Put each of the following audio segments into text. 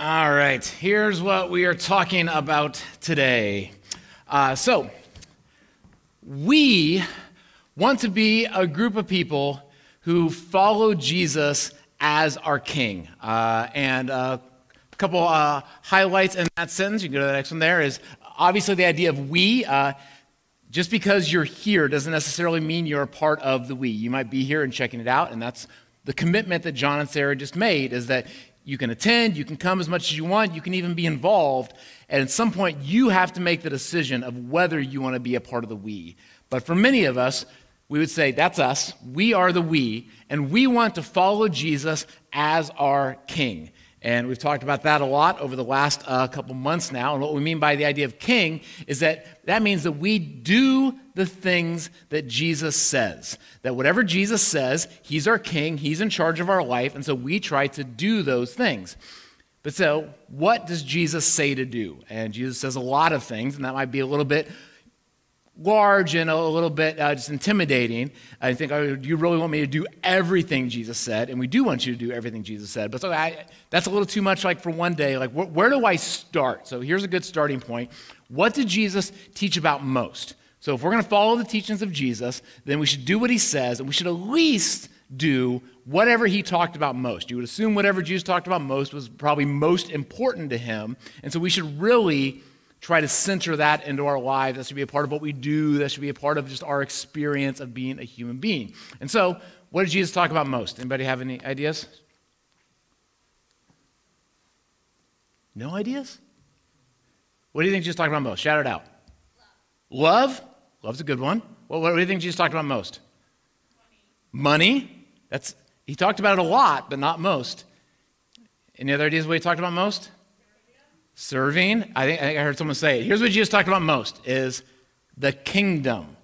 All right, here's what we are talking about today. Uh, so, we want to be a group of people who follow Jesus as our king. Uh, and a couple uh, highlights in that sentence, you can go to the next one there, is obviously the idea of we. Uh, just because you're here doesn't necessarily mean you're a part of the we. You might be here and checking it out, and that's the commitment that John and Sarah just made is that you can attend, you can come as much as you want, you can even be involved. And at some point, you have to make the decision of whether you want to be a part of the we. But for many of us, we would say, that's us. We are the we, and we want to follow Jesus as our king. And we've talked about that a lot over the last uh, couple months now. And what we mean by the idea of king is that that means that we do the things that Jesus says. That whatever Jesus says, he's our king, he's in charge of our life, and so we try to do those things. But so, what does Jesus say to do? And Jesus says a lot of things, and that might be a little bit large and a little bit uh, just intimidating. I think, oh, you really want me to do everything Jesus said? And we do want you to do everything Jesus said. But so I, that's a little too much like for one day. Like, wh- where do I start? So here's a good starting point. What did Jesus teach about most? So if we're going to follow the teachings of Jesus, then we should do what he says, and we should at least do whatever he talked about most. You would assume whatever Jesus talked about most was probably most important to him. And so we should really try to center that into our lives. That should be a part of what we do. That should be a part of just our experience of being a human being. And so, what did Jesus talk about most? Anybody have any ideas? No ideas? What do you think Jesus talked about most? Shout it out. Love. Love? Love's a good one. Well, what do you think Jesus talked about most? Money. Money. That's he talked about it a lot, but not most. Any other ideas what he talked about most? Serving. I think, I think I heard someone say it. Here's what Jesus talked about most is the kingdom.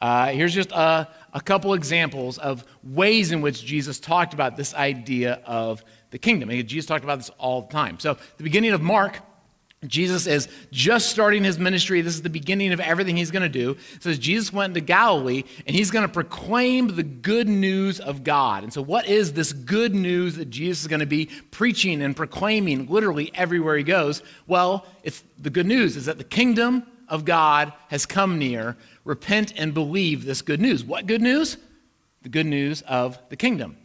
Uh, here's just a, a couple examples of ways in which Jesus talked about this idea of the kingdom. Jesus talked about this all the time. So, the beginning of Mark, Jesus is just starting his ministry. This is the beginning of everything he's going to do. It says Jesus went into Galilee and he's going to proclaim the good news of God. And so, what is this good news that Jesus is going to be preaching and proclaiming literally everywhere he goes? Well, it's the good news is that the kingdom of God has come near. Repent and believe this good news. What good news? The good news of the kingdom.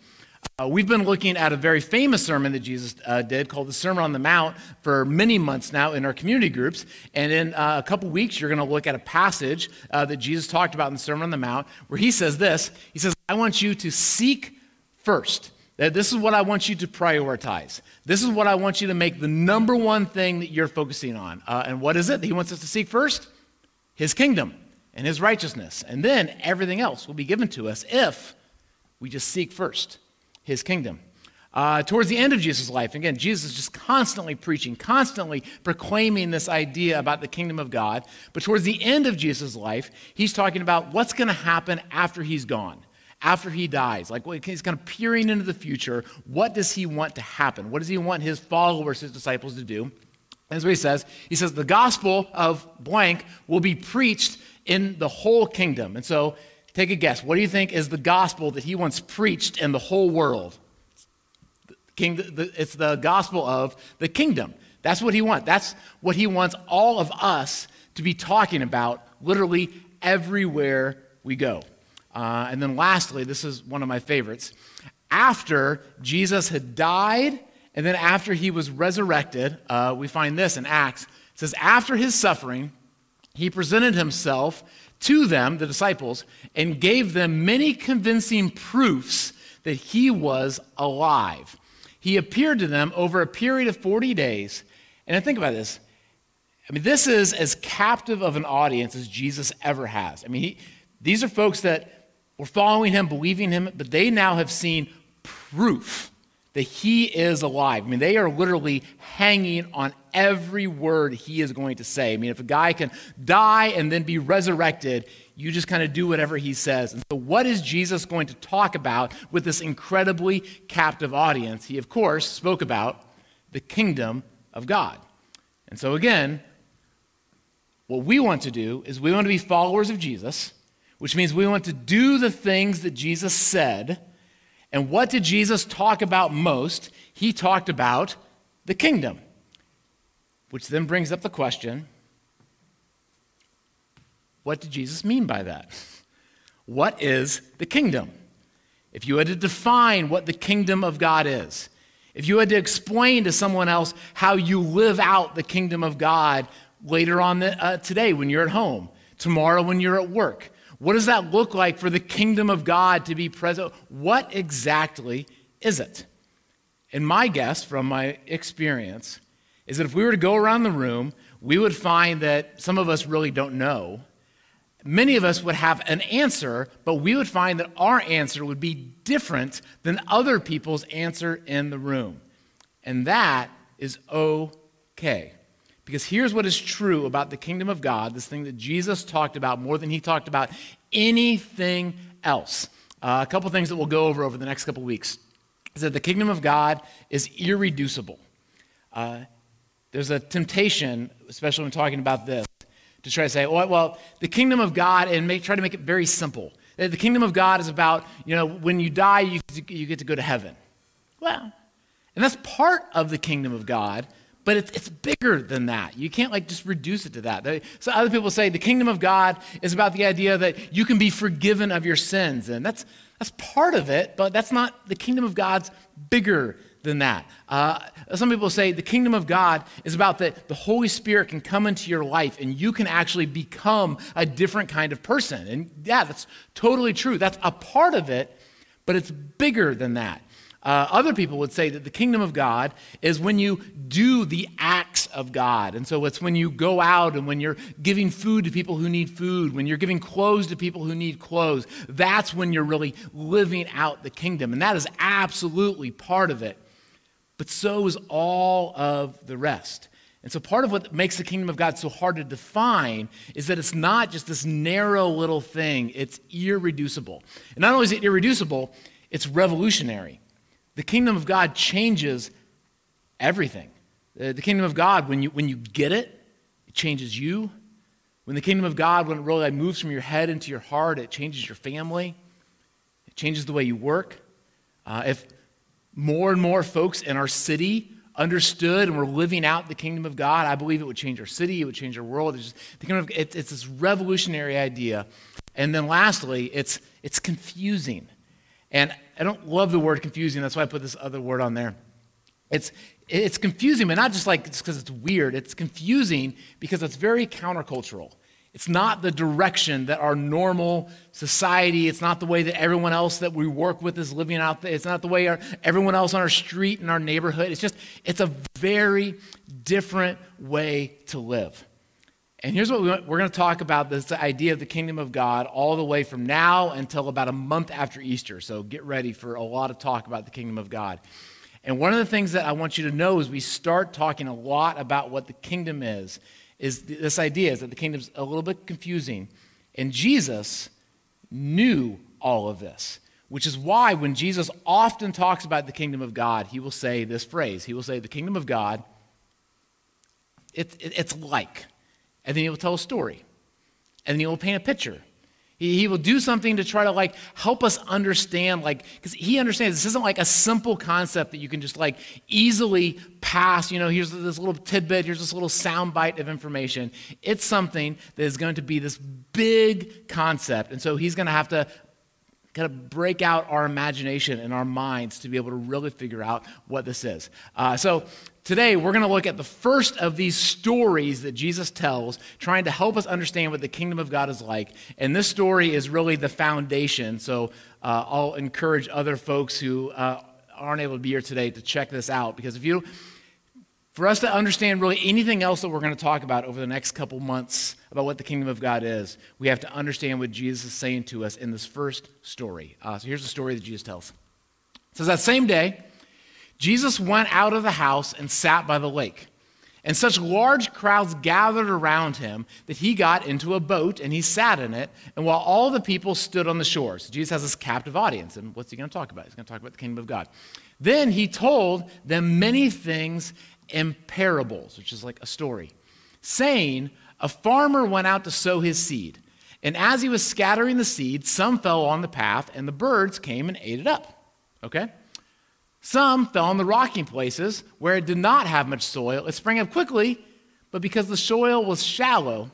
Uh, we've been looking at a very famous sermon that Jesus uh, did called the Sermon on the Mount for many months now in our community groups. And in uh, a couple weeks, you're going to look at a passage uh, that Jesus talked about in the Sermon on the Mount where he says this He says, I want you to seek first. This is what I want you to prioritize. This is what I want you to make the number one thing that you're focusing on. Uh, and what is it that he wants us to seek first? His kingdom and his righteousness. And then everything else will be given to us if we just seek first his kingdom. Uh, towards the end of Jesus' life, again, Jesus is just constantly preaching, constantly proclaiming this idea about the kingdom of God. But towards the end of Jesus' life, he's talking about what's going to happen after he's gone, after he dies. Like he's kind of peering into the future. What does he want to happen? What does he want his followers, his disciples, to do? That's what he says. He says, the gospel of blank will be preached in the whole kingdom. And so Take a guess. What do you think is the gospel that he wants preached in the whole world? It's the gospel of the kingdom. That's what he wants. That's what he wants all of us to be talking about literally everywhere we go. Uh, and then lastly, this is one of my favorites. After Jesus had died, and then after he was resurrected, uh, we find this in Acts. It says, After his suffering, he presented himself to them, the disciples, and gave them many convincing proofs that he was alive. He appeared to them over a period of 40 days. And think about this. I mean, this is as captive of an audience as Jesus ever has. I mean, he, these are folks that were following him, believing him, but they now have seen proof that he is alive. I mean, they are literally hanging on every word he is going to say. I mean, if a guy can die and then be resurrected, you just kind of do whatever he says. And so, what is Jesus going to talk about with this incredibly captive audience? He, of course, spoke about the kingdom of God. And so, again, what we want to do is we want to be followers of Jesus, which means we want to do the things that Jesus said and what did Jesus talk about most? He talked about the kingdom. Which then brings up the question what did Jesus mean by that? What is the kingdom? If you had to define what the kingdom of God is, if you had to explain to someone else how you live out the kingdom of God later on the, uh, today when you're at home, tomorrow when you're at work, what does that look like for the kingdom of God to be present? What exactly is it? And my guess from my experience is that if we were to go around the room, we would find that some of us really don't know. Many of us would have an answer, but we would find that our answer would be different than other people's answer in the room. And that is okay. Because here's what is true about the kingdom of God, this thing that Jesus talked about more than he talked about anything else. Uh, a couple things that we'll go over over the next couple weeks is that the kingdom of God is irreducible. Uh, there's a temptation, especially when talking about this, to try to say, oh, well, the kingdom of God, and make, try to make it very simple. The kingdom of God is about, you know, when you die, you, you get to go to heaven. Well, and that's part of the kingdom of God, but it's, it's bigger than that. You can't like just reduce it to that. So other people say the kingdom of God is about the idea that you can be forgiven of your sins, and that's that's part of it, but that's not the kingdom of God's bigger than that. Uh, some people say the kingdom of God is about that the Holy Spirit can come into your life and you can actually become a different kind of person. And yeah, that's totally true. That's a part of it, but it's bigger than that. Uh, other people would say that the kingdom of God is when you do the acts of God. And so it's when you go out and when you're giving food to people who need food, when you're giving clothes to people who need clothes. That's when you're really living out the kingdom. And that is absolutely part of it. But so is all of the rest. And so, part of what makes the kingdom of God so hard to define is that it's not just this narrow little thing, it's irreducible. And not only is it irreducible, it's revolutionary. The kingdom of God changes everything. The kingdom of God, when you, when you get it, it changes you. When the kingdom of God, when it really moves from your head into your heart, it changes your family. It changes the way you work. Uh, if more and more folks in our city understood and were living out the kingdom of God, I believe it would change our city, it would change our world. It's, just, the of, it, it's this revolutionary idea. And then lastly, it's, it's confusing. And I don't love the word confusing. That's why I put this other word on there. It's, it's confusing, but not just like it's because it's weird. It's confusing because it's very countercultural. It's not the direction that our normal society, it's not the way that everyone else that we work with is living out there. It's not the way our, everyone else on our street and our neighborhood. It's just, it's a very different way to live. And here's what we we're going to talk about this idea of the kingdom of God all the way from now until about a month after Easter. So get ready for a lot of talk about the kingdom of God. And one of the things that I want you to know as we start talking a lot about what the kingdom is, is this idea is that the kingdom's a little bit confusing. And Jesus knew all of this, which is why when Jesus often talks about the kingdom of God, he will say this phrase. He will say, The kingdom of God, it, it, it's like and then he will tell a story, and then he will paint a picture. He, he will do something to try to like help us understand, like, because he understands this isn't like a simple concept that you can just like easily pass. You know, here's this little tidbit, here's this little sound bite of information. It's something that is going to be this big concept, and so he's going to have to kind of break out our imagination and our minds to be able to really figure out what this is. Uh, so Today, we're going to look at the first of these stories that Jesus tells, trying to help us understand what the kingdom of God is like. And this story is really the foundation. So uh, I'll encourage other folks who uh, aren't able to be here today to check this out. Because if you, for us to understand really anything else that we're going to talk about over the next couple months about what the kingdom of God is, we have to understand what Jesus is saying to us in this first story. Uh, so here's the story that Jesus tells. It says that same day, Jesus went out of the house and sat by the lake. And such large crowds gathered around him that he got into a boat and he sat in it. And while all the people stood on the shores, so Jesus has this captive audience. And what's he going to talk about? He's going to talk about the kingdom of God. Then he told them many things in parables, which is like a story, saying, A farmer went out to sow his seed. And as he was scattering the seed, some fell on the path, and the birds came and ate it up. Okay? Some fell on the rocky places where it did not have much soil. It sprang up quickly, but because the soil was shallow.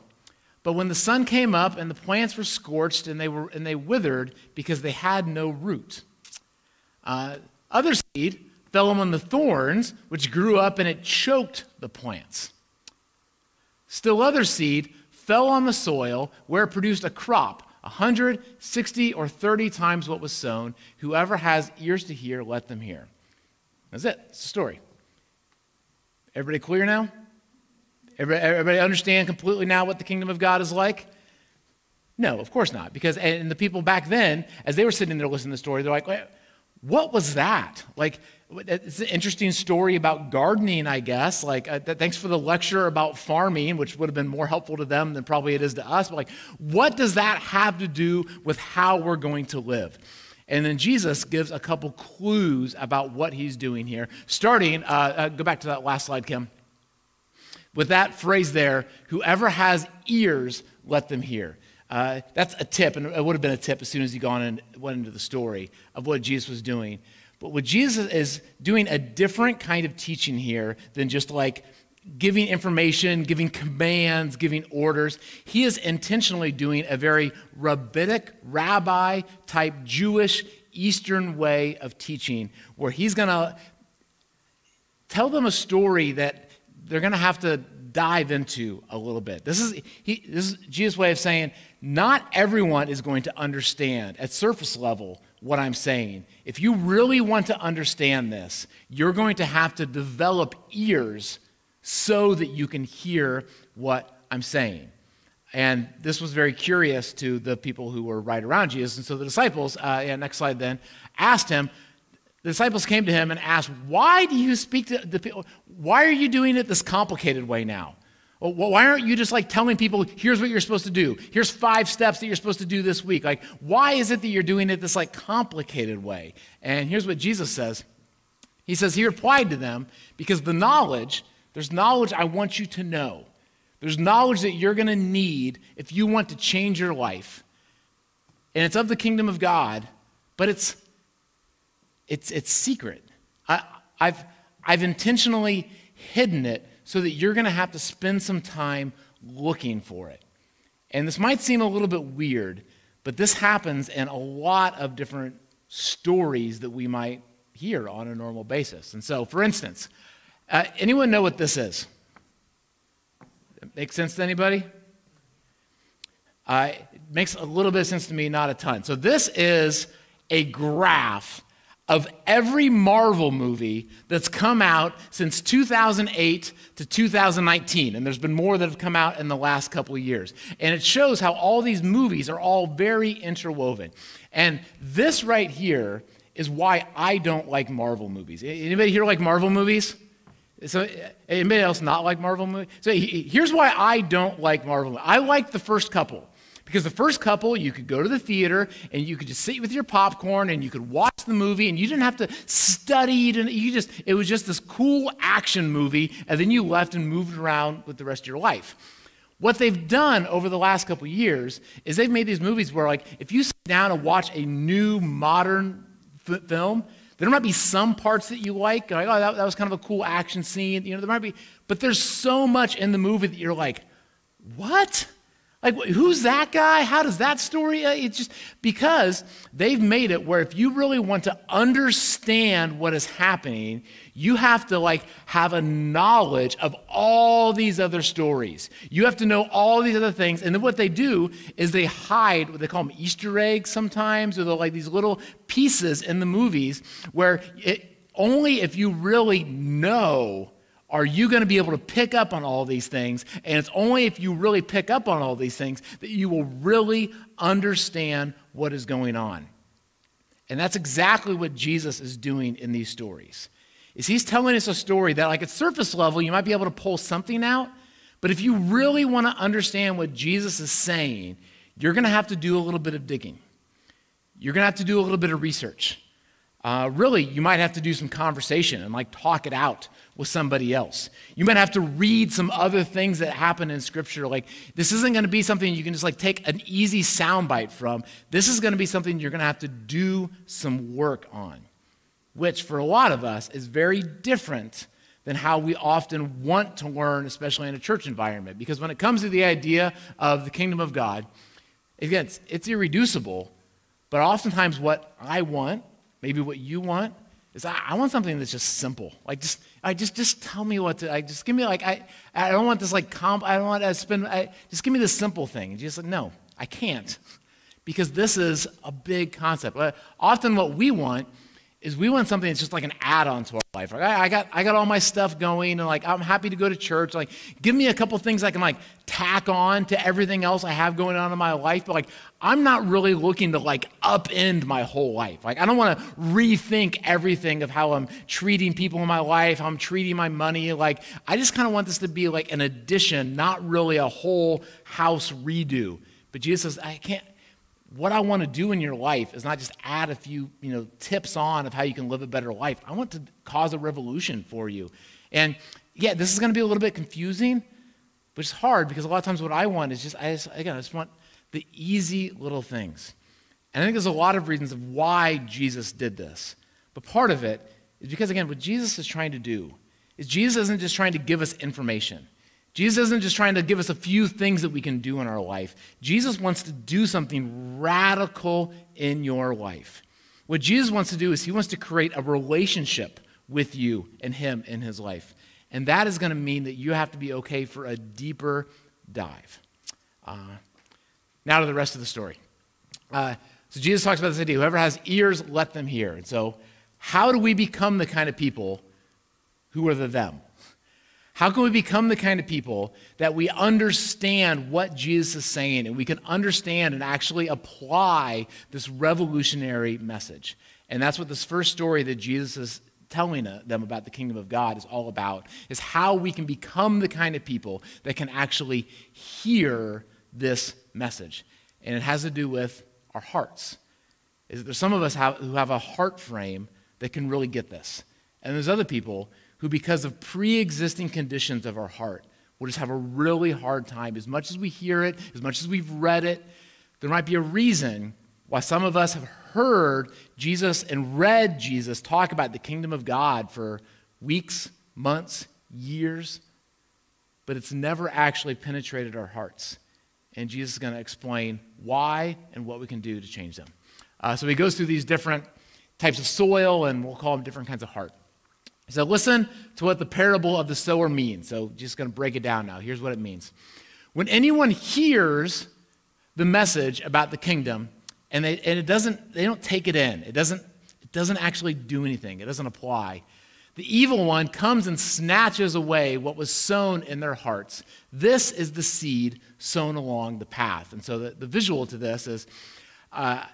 But when the sun came up and the plants were scorched and they, were, and they withered because they had no root. Uh, other seed fell among the thorns, which grew up and it choked the plants. Still, other seed fell on the soil where it produced a crop 160 or 30 times what was sown. Whoever has ears to hear, let them hear. That's it. It's the story. Everybody clear now? Everybody, everybody understand completely now what the kingdom of God is like? No, of course not. Because and the people back then, as they were sitting there listening to the story, they're like, what was that? Like, it's an interesting story about gardening, I guess. Like, uh, th- thanks for the lecture about farming, which would have been more helpful to them than probably it is to us. But, like, what does that have to do with how we're going to live? And then Jesus gives a couple clues about what he's doing here. Starting, uh, uh, go back to that last slide, Kim. With that phrase there, whoever has ears, let them hear. Uh, that's a tip, and it would have been a tip as soon as he gone and went into the story of what Jesus was doing. But what Jesus is doing a different kind of teaching here than just like giving information, giving commands, giving orders. He is intentionally doing a very rabbinic, rabbi type Jewish Eastern way of teaching where he's going to tell them a story that they're going to have to dive into a little bit. This is, he, this is Jesus' way of saying not everyone is going to understand at surface level what I'm saying. If you really want to understand this, you're going to have to develop ears so that you can hear what I'm saying. And this was very curious to the people who were right around Jesus. And so the disciples, uh, yeah, next slide then, asked him, the disciples came to him and asked, Why do you speak to the people? Why are you doing it this complicated way now? Oh, well, why aren't you just like telling people, here's what you're supposed to do? Here's five steps that you're supposed to do this week. Like, why is it that you're doing it this like complicated way? And here's what Jesus says. He says, He replied to them, because the knowledge, there's knowledge I want you to know. There's knowledge that you're going to need if you want to change your life. And it's of the kingdom of God, but it's it's, it's secret. I, I've, I've intentionally hidden it so that you're going to have to spend some time looking for it. And this might seem a little bit weird, but this happens in a lot of different stories that we might hear on a normal basis. And so, for instance, uh, anyone know what this is? Make sense to anybody? Uh, it makes a little bit of sense to me, not a ton. So, this is a graph of every Marvel movie that's come out since 2008 to 2019. And there's been more that have come out in the last couple of years. And it shows how all these movies are all very interwoven. And this right here is why I don't like Marvel movies. Anybody here like Marvel movies? So, anybody else not like Marvel movies? So, here's why I don't like Marvel. I like the first couple. Because the first couple, you could go to the theater and you could just sit with your popcorn and you could watch the movie and you didn't have to study. And you just, it was just this cool action movie, and then you left and moved around with the rest of your life. What they've done over the last couple years is they've made these movies where, like, if you sit down and watch a new modern f- film, there might be some parts that you like, like oh, that, that was kind of a cool action scene. You know, there might be, but there's so much in the movie that you're like, what? Like, who's that guy? How does that story? Uh, it's just because they've made it where if you really want to understand what is happening, you have to like have a knowledge of all these other stories. You have to know all these other things. And then what they do is they hide what they call them Easter eggs sometimes, or like these little pieces in the movies where it, only if you really know are you going to be able to pick up on all these things? And it's only if you really pick up on all these things that you will really understand what is going on. And that's exactly what Jesus is doing in these stories. Is he's telling us a story that like at surface level you might be able to pull something out, but if you really want to understand what Jesus is saying, you're going to have to do a little bit of digging. You're going to have to do a little bit of research. Uh, really, you might have to do some conversation and like talk it out with somebody else. You might have to read some other things that happen in Scripture. Like, this isn't going to be something you can just like take an easy soundbite from. This is going to be something you're going to have to do some work on, which for a lot of us is very different than how we often want to learn, especially in a church environment. Because when it comes to the idea of the kingdom of God, again, it's, it's irreducible, but oftentimes what I want, maybe what you want, is I, I, want something that's just simple. Like just, I just, just tell me what to. I just give me like I, I don't want this like comp. I don't want to spend. I, just give me this simple thing. And just like no, I can't, because this is a big concept. Often, what we want is we want something that's just like an add-on to our life. Like I, I, got, I got all my stuff going, and like I'm happy to go to church. Like, give me a couple things I can like tack on to everything else I have going on in my life. But like, I'm not really looking to like upend my whole life. Like, I don't want to rethink everything of how I'm treating people in my life, how I'm treating my money. Like, I just kind of want this to be like an addition, not really a whole house redo. But Jesus says, I can't what I want to do in your life is not just add a few, you know, tips on of how you can live a better life. I want to cause a revolution for you. And yeah, this is going to be a little bit confusing, but it's hard because a lot of times what I want is just, I just again, I just want the easy little things. And I think there's a lot of reasons of why Jesus did this. But part of it is because, again, what Jesus is trying to do is Jesus isn't just trying to give us information. Jesus isn't just trying to give us a few things that we can do in our life. Jesus wants to do something radical in your life. What Jesus wants to do is he wants to create a relationship with you and him in his life. And that is going to mean that you have to be okay for a deeper dive. Uh, now to the rest of the story. Uh, so Jesus talks about this idea whoever has ears, let them hear. And so, how do we become the kind of people who are the them? How can we become the kind of people that we understand what Jesus is saying and we can understand and actually apply this revolutionary message? And that's what this first story that Jesus is telling them about the kingdom of God is all about is how we can become the kind of people that can actually hear this message. And it has to do with our hearts. Is there's some of us have, who have a heart frame that can really get this. And there's other people who, because of pre existing conditions of our heart, will just have a really hard time. As much as we hear it, as much as we've read it, there might be a reason why some of us have heard Jesus and read Jesus talk about the kingdom of God for weeks, months, years, but it's never actually penetrated our hearts. And Jesus is going to explain why and what we can do to change them. Uh, so he goes through these different types of soil, and we'll call them different kinds of heart. So listen to what the parable of the sower means. So just going to break it down now. Here's what it means. When anyone hears the message about the kingdom and, they, and it doesn't, they don't take it in, it doesn't, it doesn't actually do anything, it doesn't apply. The evil one comes and snatches away what was sown in their hearts. This is the seed sown along the path. And so the, the visual to this is uh,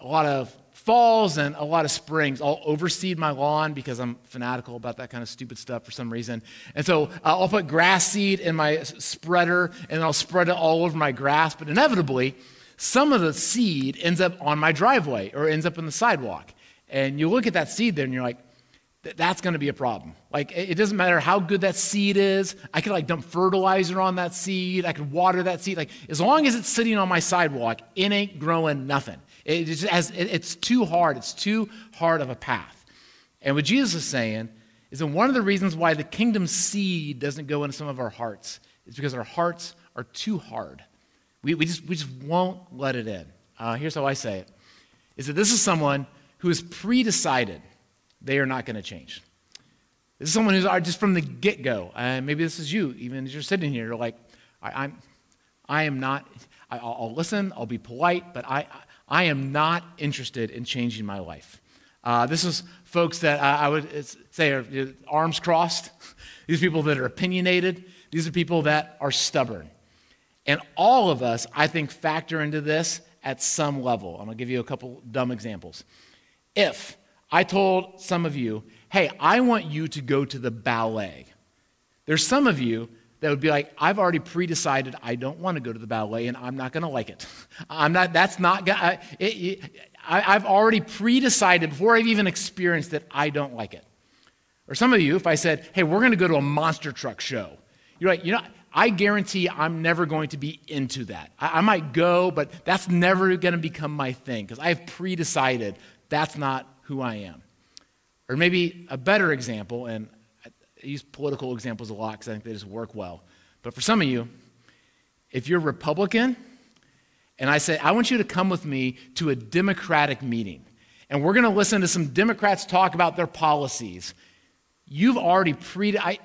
a lot of falls and a lot of springs. I'll overseed my lawn because I'm fanatical about that kind of stupid stuff for some reason. And so uh, I'll put grass seed in my spreader and I'll spread it all over my grass. But inevitably, some of the seed ends up on my driveway or ends up in the sidewalk. And you look at that seed there and you're like, that's going to be a problem. Like, it doesn't matter how good that seed is. I could like dump fertilizer on that seed. I could water that seed. Like, as long as it's sitting on my sidewalk, it ain't growing nothing. It just has, it's too hard. It's too hard of a path. And what Jesus is saying is that one of the reasons why the kingdom seed doesn't go into some of our hearts is because our hearts are too hard. We, we, just, we just won't let it in. Uh, here's how I say it is that this is someone who is pre decided they are not going to change. This is someone who's just from the get go. Uh, maybe this is you, even as you're sitting here, you're like, I, am I am not, I, will listen, I'll be polite, but I, I am not interested in changing my life. Uh, this is folks that I, I would say are you know, arms crossed. These are people that are opinionated. These are people that are stubborn. And all of us, I think, factor into this at some level. And I'll give you a couple dumb examples. If I told some of you, hey, I want you to go to the ballet, there's some of you that would be like, I've already pre-decided I don't want to go to the ballet and I'm not going to like it. I'm not, that's not, I, it, I, I've already pre-decided before I've even experienced it, I don't like it. Or some of you, if I said, hey, we're going to go to a monster truck show, you're like, you know, I guarantee I'm never going to be into that. I, I might go, but that's never going to become my thing because I've pre-decided that's not who I am. Or maybe a better example, and I use political examples a lot because I think they just work well. But for some of you, if you're Republican, and I say, I want you to come with me to a Democratic meeting, and we're going to listen to some Democrats talk about their policies, you've already pre. I,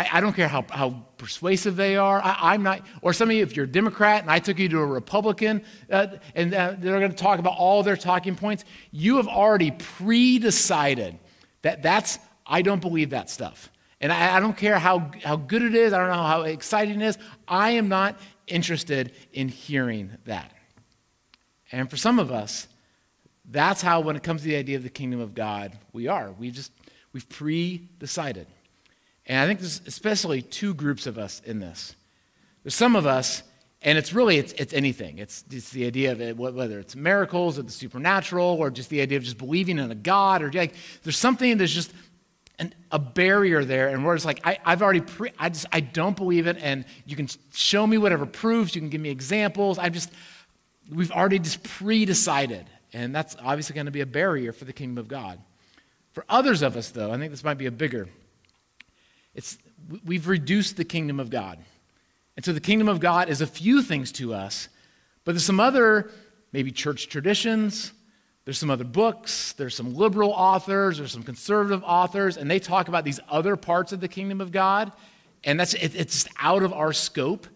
I, I don't care how, how persuasive they are. I, am not, or some of you, if you're a Democrat and I took you to a Republican uh, and uh, they're going to talk about all their talking points, you have already pre decided that that's, I don't believe that stuff. And I, I, don't care how, how good it is, I don't know how exciting it is. I am not interested in hearing that. And for some of us, that's how, when it comes to the idea of the kingdom of God, we are. We just, we've pre decided. And I think there's especially two groups of us in this. There's some of us, and it's really, it's, it's anything. It's, it's the idea of it, whether it's miracles or the supernatural or just the idea of just believing in a God or like, there's something that's just an, a barrier there. And we're just like, I, have already, pre, I just, I don't believe it. And you can show me whatever proofs, you can give me examples. I just, we've already just pre-decided. And that's obviously going to be a barrier for the kingdom of God. For others of us, though, I think this might be a bigger it's, we've reduced the kingdom of God. And so the kingdom of God is a few things to us, but there's some other, maybe church traditions, there's some other books, there's some liberal authors, there's some conservative authors, and they talk about these other parts of the kingdom of God, and that's it, it's just out of our scope,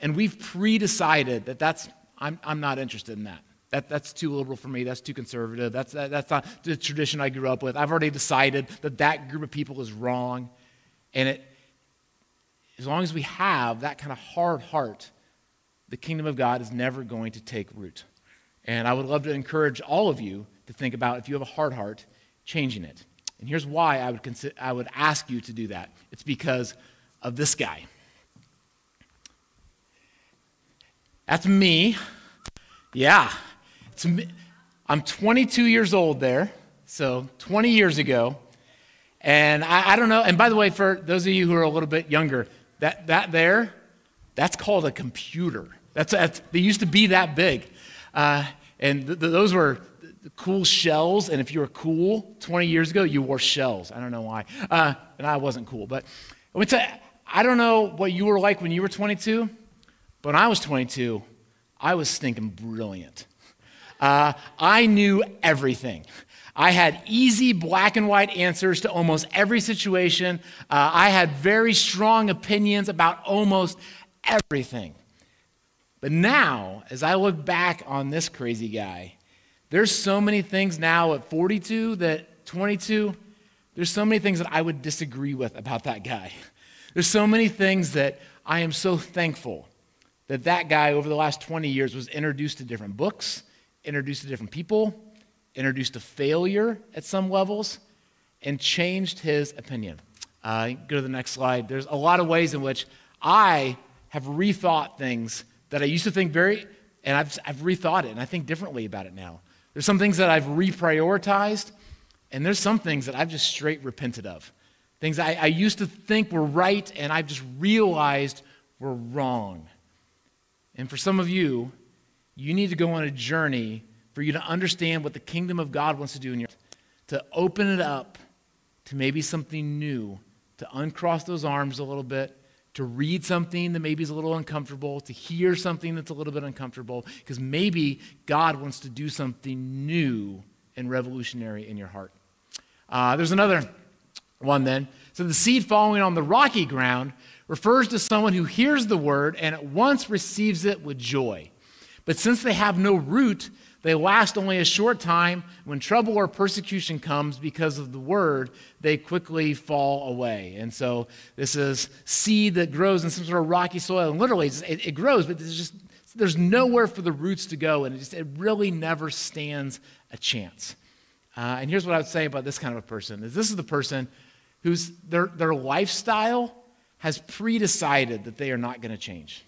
and we've pre-decided that that's I'm, I'm not interested in that. That, that's too liberal for me. That's too conservative. That's, that, that's not the tradition I grew up with. I've already decided that that group of people is wrong. And it, as long as we have that kind of hard heart, the kingdom of God is never going to take root. And I would love to encourage all of you to think about if you have a hard heart, changing it. And here's why I would, I would ask you to do that it's because of this guy. That's me. Yeah. It's me. I'm 22 years old there. So 20 years ago, and I, I, don't know. And by the way, for those of you who are a little bit younger, that, that there, that's called a computer. That's, that's they used to be that big. Uh, and th- th- those were cool shells. And if you were cool 20 years ago, you wore shells. I don't know why. Uh, and I wasn't cool. But I don't know what you were like when you were 22, but when I was 22, I was stinking brilliant. Uh, I knew everything. I had easy black and white answers to almost every situation. Uh, I had very strong opinions about almost everything. But now, as I look back on this crazy guy, there's so many things now at 42 that 22, there's so many things that I would disagree with about that guy. There's so many things that I am so thankful that that guy over the last 20 years was introduced to different books, introduced to different people, introduced to failure at some levels, and changed his opinion. Uh, go to the next slide. There's a lot of ways in which I have rethought things that I used to think very, and I've, I've rethought it, and I think differently about it now. There's some things that I've reprioritized, and there's some things that I've just straight repented of. Things I, I used to think were right, and I've just realized were wrong. And for some of you, you need to go on a journey for you to understand what the kingdom of God wants to do in your life, to open it up to maybe something new, to uncross those arms a little bit, to read something that maybe is a little uncomfortable, to hear something that's a little bit uncomfortable, because maybe God wants to do something new and revolutionary in your heart. Uh, there's another one then. So the seed falling on the rocky ground refers to someone who hears the word and at once receives it with joy. But since they have no root, they last only a short time. When trouble or persecution comes because of the word, they quickly fall away. And so this is seed that grows in some sort of rocky soil. And literally, it, it grows, but there's just there's nowhere for the roots to go, and it, just, it really never stands a chance. Uh, and here's what I would say about this kind of a person: is this is the person whose their their lifestyle has pre-decided that they are not going to change.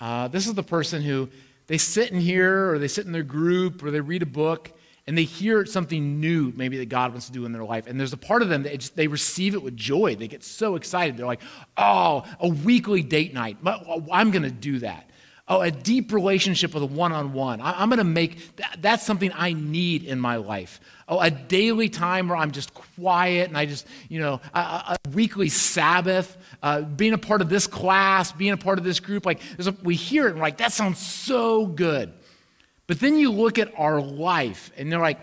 Uh, this is the person who they sit in here or they sit in their group or they read a book and they hear something new maybe that God wants to do in their life. And there's a part of them that just, they receive it with joy. They get so excited. They're like, oh, a weekly date night. I'm going to do that. Oh, a deep relationship with a one on one. I'm going to make that, that's something I need in my life. Oh, a daily time where I'm just quiet and I just, you know, a, a weekly Sabbath, uh, being a part of this class, being a part of this group. Like, a, we hear it and we're like, that sounds so good. But then you look at our life and they're like,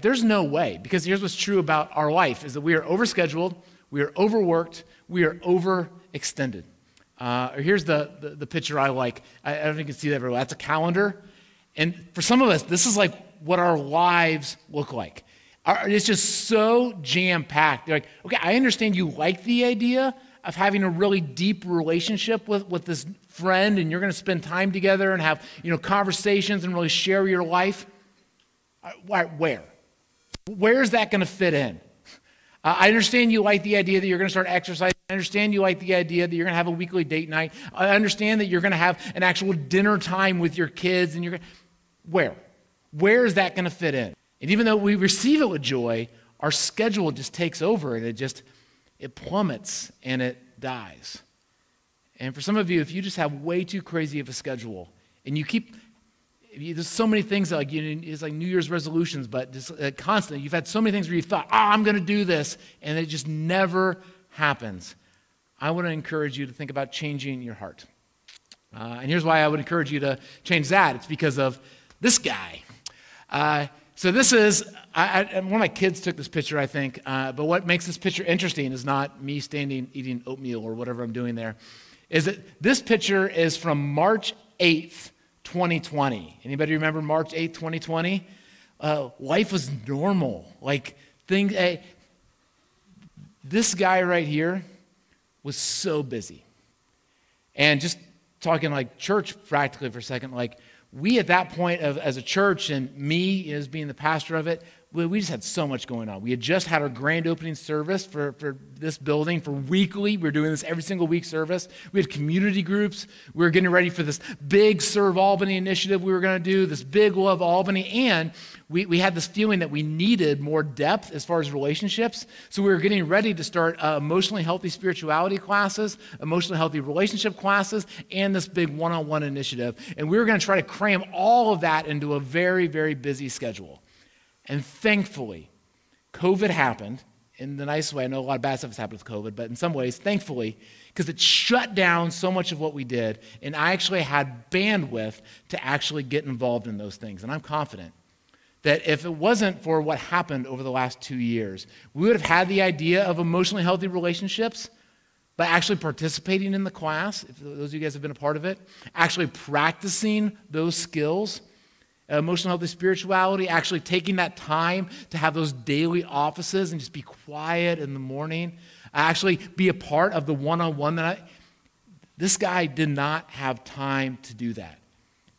there's no way. Because here's what's true about our life is that we are overscheduled, we are overworked, we are overextended. Uh, here's the, the, the, picture I like. I, I, don't if you can see that very well. That's a calendar. And for some of us, this is like what our lives look like. Our, it's just so jam packed. They're like, okay, I understand you like the idea of having a really deep relationship with, with this friend and you're going to spend time together and have you know, conversations and really share your life. Uh, where? Where is that going to fit in? Uh, I understand you like the idea that you're going to start exercising. I understand you like the idea that you're going to have a weekly date night. I understand that you're going to have an actual dinner time with your kids. And you're going where? Where is that going to fit in? And even though we receive it with joy, our schedule just takes over and it just it plummets and it dies. And for some of you, if you just have way too crazy of a schedule and you keep there's so many things like you it's like New Year's resolutions, but just uh, constantly. You've had so many things where you thought, "Oh, I'm going to do this," and it just never happens. I want to encourage you to think about changing your heart. Uh, and here's why I would encourage you to change that. It's because of this guy. Uh, so this is I, I, one of my kids took this picture, I think. Uh, but what makes this picture interesting is not me standing eating oatmeal or whatever I'm doing there. Is that this picture is from March 8th, 2020. Anybody remember March 8, 2020? Uh, life was normal. Like things. Uh, this guy right here was so busy. And just talking like church practically for a second, like we at that point of, as a church and me as being the pastor of it, we just had so much going on. We had just had our grand opening service for, for this building for weekly. We were doing this every single week service. We had community groups. We were getting ready for this big Serve Albany initiative we were going to do, this big Love Albany. And we, we had this feeling that we needed more depth as far as relationships. So we were getting ready to start uh, emotionally healthy spirituality classes, emotionally healthy relationship classes, and this big one on one initiative. And we were going to try to cram all of that into a very, very busy schedule. And thankfully, COVID happened in the nice way. I know a lot of bad stuff has happened with COVID, but in some ways, thankfully, because it shut down so much of what we did, and I actually had bandwidth to actually get involved in those things. And I'm confident that if it wasn't for what happened over the last two years, we would have had the idea of emotionally healthy relationships by actually participating in the class, if those of you guys have been a part of it, actually practicing those skills emotional health healthy spirituality, actually taking that time to have those daily offices and just be quiet in the morning, actually be a part of the one on one that I. This guy did not have time to do that.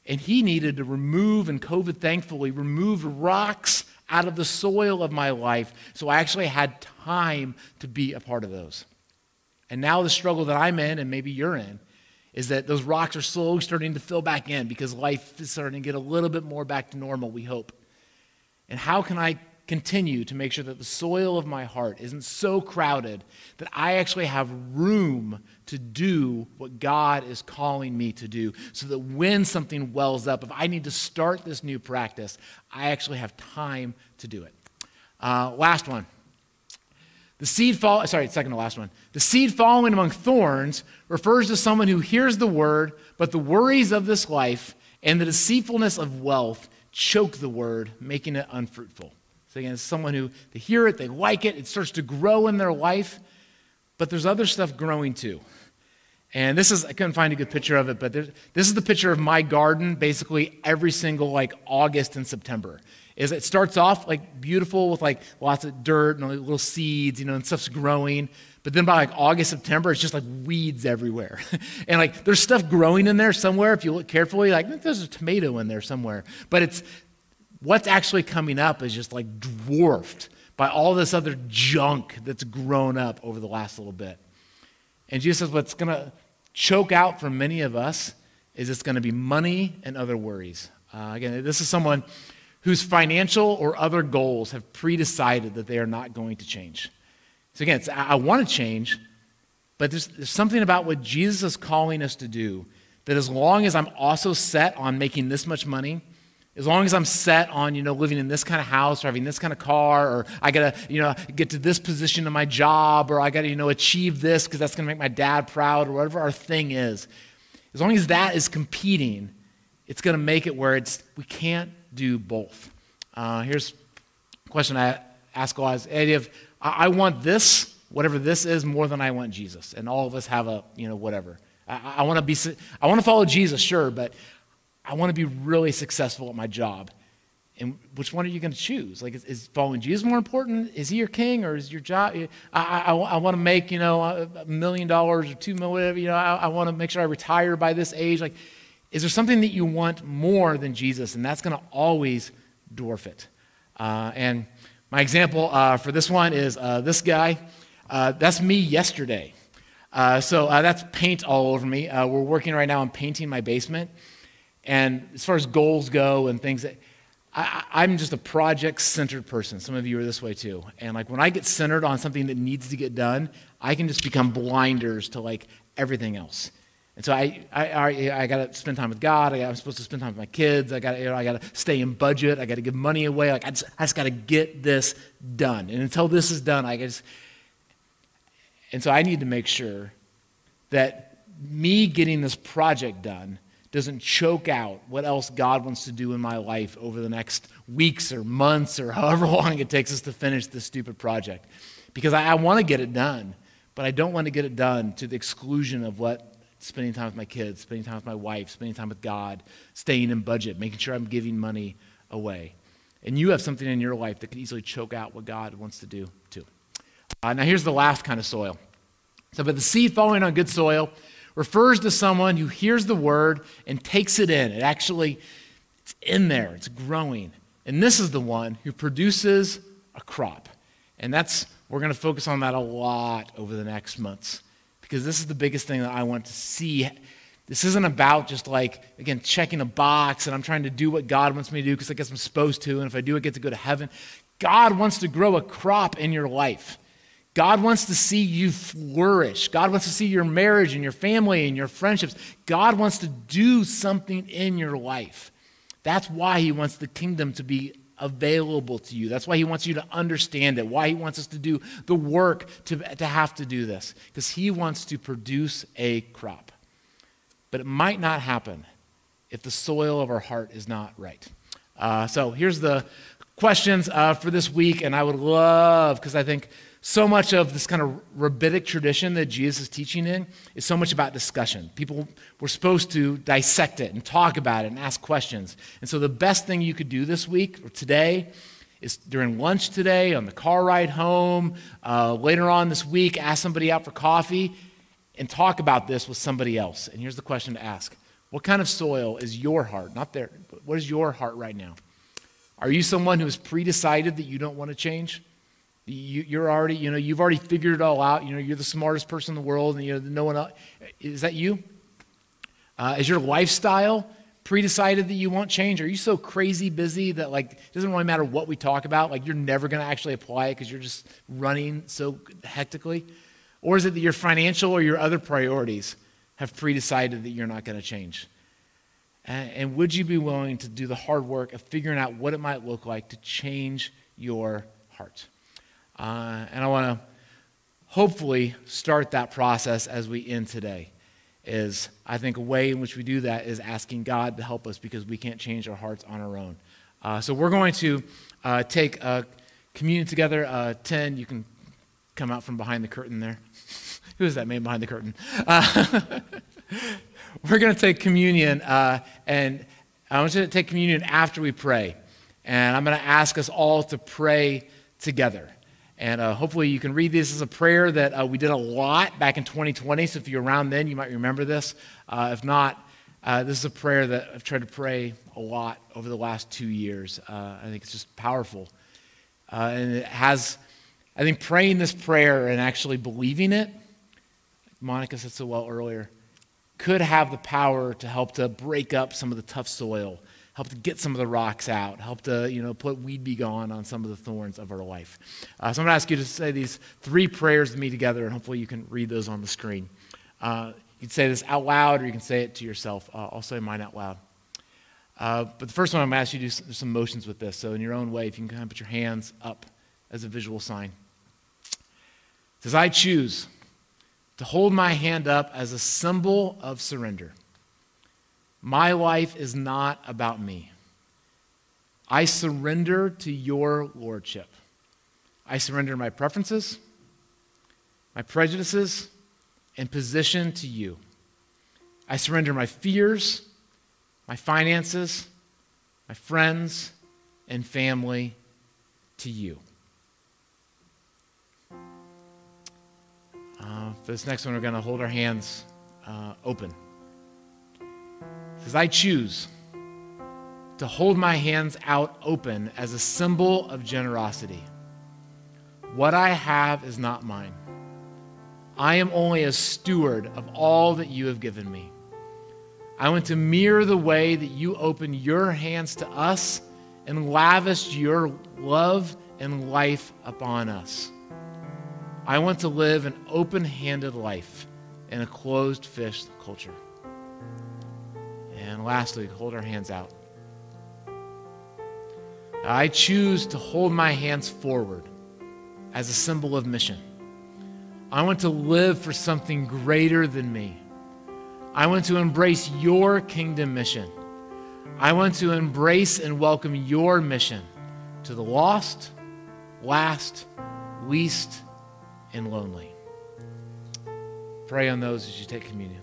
And he needed to remove, and COVID thankfully removed rocks out of the soil of my life. So I actually had time to be a part of those. And now the struggle that I'm in, and maybe you're in, is that those rocks are slowly starting to fill back in because life is starting to get a little bit more back to normal, we hope. And how can I continue to make sure that the soil of my heart isn't so crowded that I actually have room to do what God is calling me to do so that when something wells up, if I need to start this new practice, I actually have time to do it. Uh, last one. The seed fall, sorry, second to last one. The seed falling among thorns refers to someone who hears the word, but the worries of this life and the deceitfulness of wealth choke the word, making it unfruitful. So again, it's someone who they hear it, they like it, it starts to grow in their life, but there's other stuff growing too. And this is, I couldn't find a good picture of it, but this is the picture of my garden basically every single like August and September is it starts off like beautiful with like lots of dirt and little seeds, you know, and stuff's growing. But then by like August, September, it's just like weeds everywhere. and like there's stuff growing in there somewhere. If you look carefully, like there's a tomato in there somewhere. But it's what's actually coming up is just like dwarfed by all this other junk that's grown up over the last little bit. And Jesus says what's going to choke out for many of us is it's going to be money and other worries. Uh, again, this is someone whose financial or other goals have pre-decided that they are not going to change. So again, I want to change, but there's, there's something about what Jesus is calling us to do that as long as I'm also set on making this much money, as long as I'm set on, you know, living in this kind of house or having this kind of car, or I gotta, you know, get to this position in my job, or I gotta, you know, achieve this because that's gonna make my dad proud, or whatever our thing is. As long as that is competing, it's gonna make it where it's we can't do both. Uh, here's a question I ask a lot: is idea of I, I want this, whatever this is, more than I want Jesus, and all of us have a, you know, whatever. I, I want to be, I want to follow Jesus, sure, but I want to be really successful at my job. And which one are you going to choose? Like, is, is, following Jesus more important? Is he your king or is your job? I, I, I want to make, you know, a million dollars or two million, whatever. You know, I, I want to make sure I retire by this age. Like, is there something that you want more than Jesus? And that's going to always dwarf it. Uh, and my example uh, for this one is uh, this guy. Uh, that's me yesterday. Uh, so uh, that's paint all over me. we're working right now on painting my basement. And as far as goals go and things, that I, am just a project centered person. Some of you are this way too. And like when I get centered on something that needs to get done, I can just become blinders to like everything else. And so I, I, I, I got to spend time with God. I am supposed to spend time with my kids. I got you know, I got to stay in budget. I got to give money away. Like I just, I just got to get this done. And until this is done, I just. And so I need to make sure that me getting this project done doesn't choke out what else God wants to do in my life over the next weeks or months or however long it takes us to finish this stupid project. Because I, I want to get it done, but I don't want to get it done to the exclusion of what spending time with my kids, spending time with my wife, spending time with God, staying in budget, making sure I'm giving money away. And you have something in your life that could easily choke out what God wants to do too. Uh, now, here's the last kind of soil. So, but the seed falling on good soil refers to someone who hears the word and takes it in. It actually, it's in there, it's growing. And this is the one who produces a crop. And that's, we're going to focus on that a lot over the next months because this is the biggest thing that I want to see. This isn't about just like, again, checking a box and I'm trying to do what God wants me to do because I guess I'm supposed to. And if I do, I get to go to heaven. God wants to grow a crop in your life. God wants to see you flourish. God wants to see your marriage and your family and your friendships. God wants to do something in your life. That's why He wants the kingdom to be available to you. That's why He wants you to understand it, why He wants us to do the work to, to have to do this, because He wants to produce a crop. But it might not happen if the soil of our heart is not right. Uh, so here's the questions uh, for this week, and I would love, because I think so much of this kind of rabbinic tradition that Jesus is teaching in is so much about discussion. People were supposed to dissect it and talk about it and ask questions. And so the best thing you could do this week or today is during lunch today, on the car ride home, uh, later on this week, ask somebody out for coffee and talk about this with somebody else. And here's the question to ask What kind of soil is your heart? Not there, what is your heart right now? Are you someone who has pre decided that you don't want to change? You, are already, you know, you've already figured it all out. You know, you're the smartest person in the world, and you know, no one else. Is that you? Uh, is your lifestyle pre-decided that you won't change? Are you so crazy busy that like it doesn't really matter what we talk about? Like you're never going to actually apply it because you're just running so hectically? Or is it that your financial or your other priorities have pre-decided that you're not going to change? And, and would you be willing to do the hard work of figuring out what it might look like to change your heart? Uh, and I want to hopefully start that process as we end today. Is I think a way in which we do that is asking God to help us because we can't change our hearts on our own. Uh, so we're going to uh, take communion together. Uh, Ten, you can come out from behind the curtain there. Who is that man behind the curtain? Uh, we're going to take communion, uh, and I want you to take communion after we pray. And I'm going to ask us all to pray together. And uh, hopefully, you can read this as a prayer that uh, we did a lot back in 2020. So, if you're around then, you might remember this. Uh, if not, uh, this is a prayer that I've tried to pray a lot over the last two years. Uh, I think it's just powerful. Uh, and it has, I think, praying this prayer and actually believing it, Monica said so well earlier, could have the power to help to break up some of the tough soil help to get some of the rocks out, help to, you know, put weed be gone on some of the thorns of our life. Uh, so I'm going to ask you to say these three prayers with me together, and hopefully you can read those on the screen. Uh, You can say this out loud or you can say it to yourself. Uh, I'll say mine out loud. Uh, but the first one I'm going to ask you to do some, some motions with this. So, in your own way, if you can kind of put your hands up as a visual sign. It says, I choose to hold my hand up as a symbol of surrender. My life is not about me. I surrender to your lordship. I surrender my preferences, my prejudices, and position to you. I surrender my fears my finances, my friends, and family to you. Uh, for this next one, we're going to hold our hands uh, open. Says, I choose to hold my hands out open as a symbol of generosity. What I have is not mine. I am only a steward of all that you have given me. I want to mirror the way that you opened your hands to us and lavished your love and life upon us. I want to live an open handed life in a closed fist culture. And lastly, hold our hands out. I choose to hold my hands forward as a symbol of mission. I want to live for something greater than me. I want to embrace your kingdom mission. I want to embrace and welcome your mission to the lost, last, least, and lonely. Pray on those as you take communion.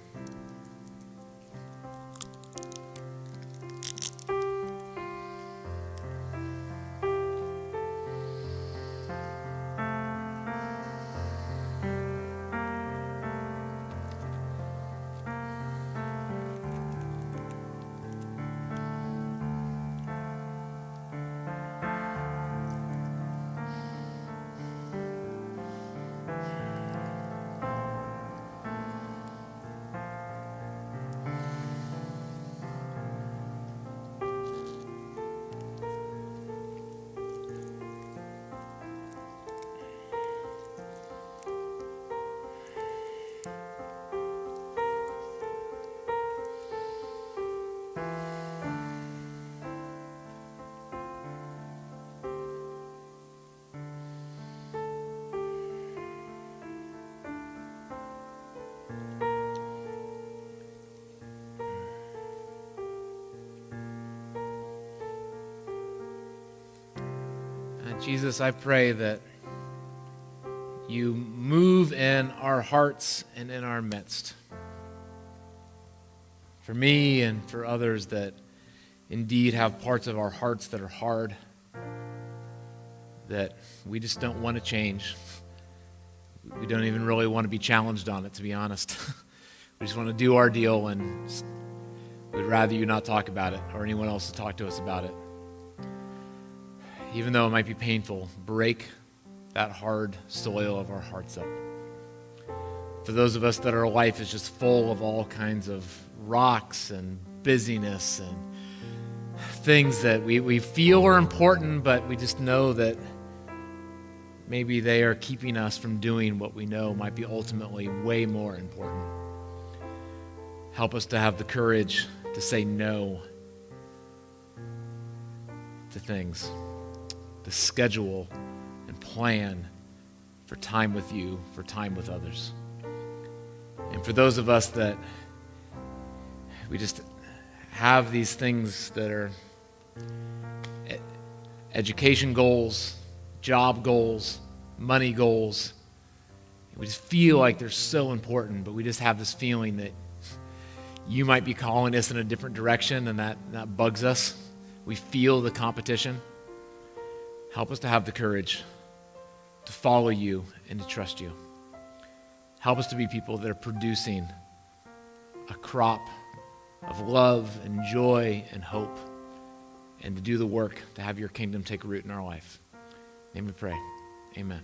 Jesus, I pray that you move in our hearts and in our midst. For me and for others that indeed have parts of our hearts that are hard, that we just don't want to change. We don't even really want to be challenged on it, to be honest. we just want to do our deal and we'd rather you not talk about it or anyone else to talk to us about it even though it might be painful, break that hard soil of our hearts up. For those of us that our life is just full of all kinds of rocks and busyness and things that we, we feel are important, but we just know that maybe they are keeping us from doing what we know might be ultimately way more important. Help us to have the courage to say no to things the schedule and plan for time with you, for time with others. And for those of us that we just have these things that are education goals, job goals, money goals, we just feel like they're so important, but we just have this feeling that you might be calling us in a different direction, and that, that bugs us. We feel the competition. Help us to have the courage to follow you and to trust you. Help us to be people that are producing a crop of love and joy and hope and to do the work to have your kingdom take root in our life. Name we pray. Amen.